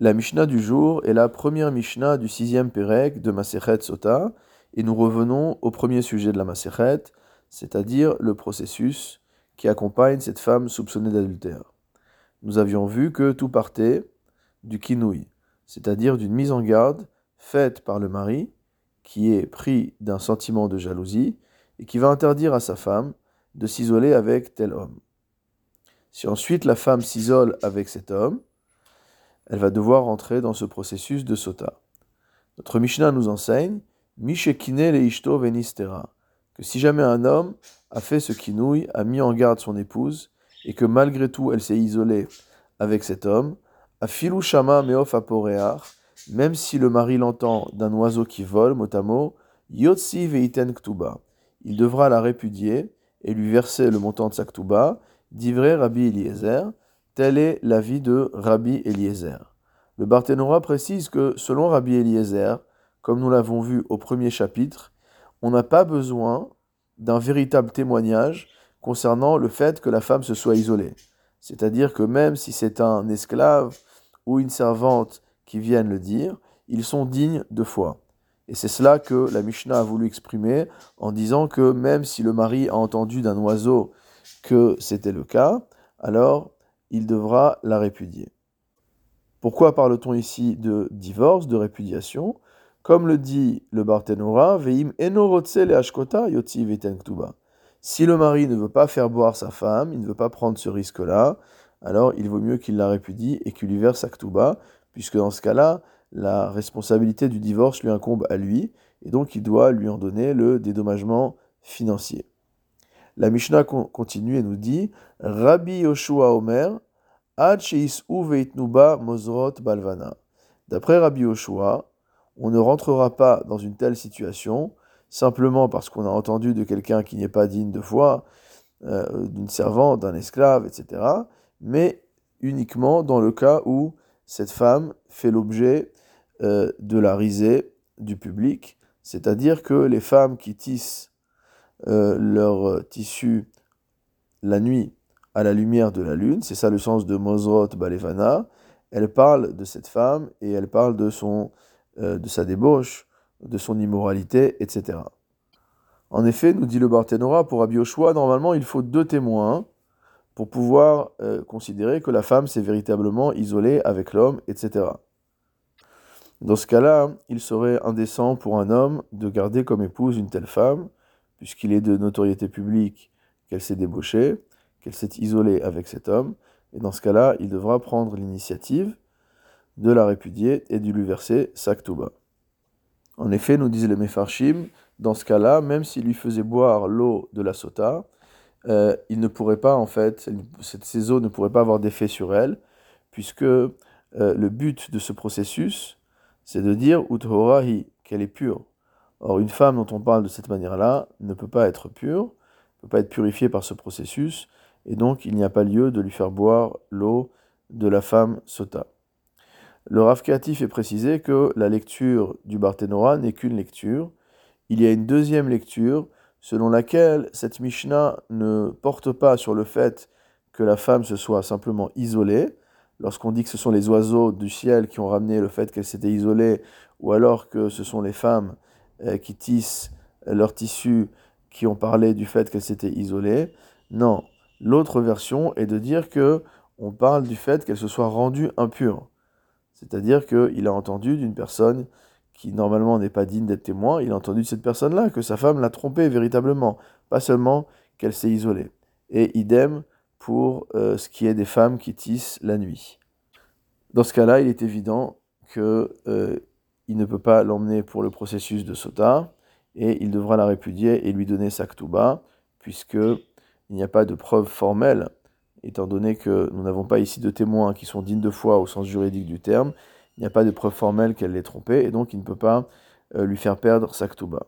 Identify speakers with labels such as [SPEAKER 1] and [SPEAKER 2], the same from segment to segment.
[SPEAKER 1] La Mishnah du jour est la première Mishnah du sixième Pérec de Masechet Sota, et nous revenons au premier sujet de la Masechet, c'est-à-dire le processus qui accompagne cette femme soupçonnée d'adultère. Nous avions vu que tout partait du kinouï, c'est-à-dire d'une mise en garde faite par le mari, qui est pris d'un sentiment de jalousie, et qui va interdire à sa femme de s'isoler avec tel homme. Si ensuite la femme s'isole avec cet homme, elle va devoir entrer dans ce processus de sota. Notre Mishnah nous enseigne Mishekine le venistera que si jamais un homme a fait ce kinouille, a mis en garde son épouse, et que malgré tout elle s'est isolée avec cet homme, afilu shama meof aporear, même si le mari l'entend d'un oiseau qui vole, motamo, yotsi veiten ktuba, il devra la répudier et lui verser le montant de sa ktuba, d'ivré Rabbi Eliezer, Tel est l'avis de Rabbi Eliezer. Le Barthénora précise que selon Rabbi Eliezer, comme nous l'avons vu au premier chapitre, on n'a pas besoin d'un véritable témoignage concernant le fait que la femme se soit isolée. C'est-à-dire que même si c'est un esclave ou une servante qui viennent le dire, ils sont dignes de foi. Et c'est cela que la Mishnah a voulu exprimer en disant que même si le mari a entendu d'un oiseau que c'était le cas, alors il devra la répudier. Pourquoi parle-t-on ici de divorce, de répudiation? Comme le dit le Barthénora, Veim le ashkota yotzi Si le mari ne veut pas faire boire sa femme, il ne veut pas prendre ce risque-là, alors il vaut mieux qu'il la répudie et qu'il lui verse sa ktuba, puisque dans ce cas-là, la responsabilité du divorce lui incombe à lui, et donc il doit lui en donner le dédommagement financier. La Mishnah continue et nous dit Rabbi Yoshua Omer, Ad Mozrot Balvana. D'après Rabbi Yoshua, on ne rentrera pas dans une telle situation simplement parce qu'on a entendu de quelqu'un qui n'est pas digne de foi, euh, d'une servante, d'un esclave, etc., mais uniquement dans le cas où cette femme fait l'objet euh, de la risée du public, c'est-à-dire que les femmes qui tissent euh, leur tissu la nuit à la lumière de la lune. C'est ça le sens de Mozrot Balevana. Elle parle de cette femme et elle parle de, son, euh, de sa débauche, de son immoralité, etc. En effet, nous dit le Barthénora, pour Rabbi normalement il faut deux témoins pour pouvoir euh, considérer que la femme s'est véritablement isolée avec l'homme, etc. Dans ce cas-là, il serait indécent pour un homme de garder comme épouse une telle femme, puisqu'il est de notoriété publique qu'elle s'est débauchée, qu'elle s'est isolée avec cet homme, et dans ce cas-là, il devra prendre l'initiative de la répudier et de lui verser sa ktuba. En effet, nous disent les Mefarshim, dans ce cas-là, même s'il lui faisait boire l'eau de la sota, euh, il ne pourrait pas, en fait, ces eaux ne pourraient pas avoir d'effet sur elle, puisque euh, le but de ce processus, c'est de dire uthorahi, qu'elle est pure. Or, une femme dont on parle de cette manière-là ne peut pas être pure, ne peut pas être purifiée par ce processus, et donc il n'y a pas lieu de lui faire boire l'eau de la femme sota. Le Rav est précisé que la lecture du Barthénora n'est qu'une lecture. Il y a une deuxième lecture selon laquelle cette Mishnah ne porte pas sur le fait que la femme se soit simplement isolée, lorsqu'on dit que ce sont les oiseaux du ciel qui ont ramené le fait qu'elle s'était isolée, ou alors que ce sont les femmes qui tissent leur tissu qui ont parlé du fait qu'elle s'était isolée. Non, l'autre version est de dire que on parle du fait qu'elle se soit rendue impure. C'est-à-dire qu'il a entendu d'une personne qui normalement n'est pas digne d'être témoin, il a entendu de cette personne-là que sa femme l'a trompé véritablement, pas seulement qu'elle s'est isolée. Et idem pour euh, ce qui est des femmes qui tissent la nuit. Dans ce cas-là, il est évident qu'il euh, ne peut pas l'emmener pour le processus de sota, et il devra la répudier et lui donner sa ktuba, puisque il n'y a pas de preuve formelle, étant donné que nous n'avons pas ici de témoins qui sont dignes de foi au sens juridique du terme, il n'y a pas de preuve formelle qu'elle l'ait trompé, et donc il ne peut pas euh, lui faire perdre sa ktuba.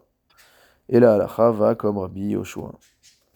[SPEAKER 1] Et la halacha va comme Rabbi Yoshua.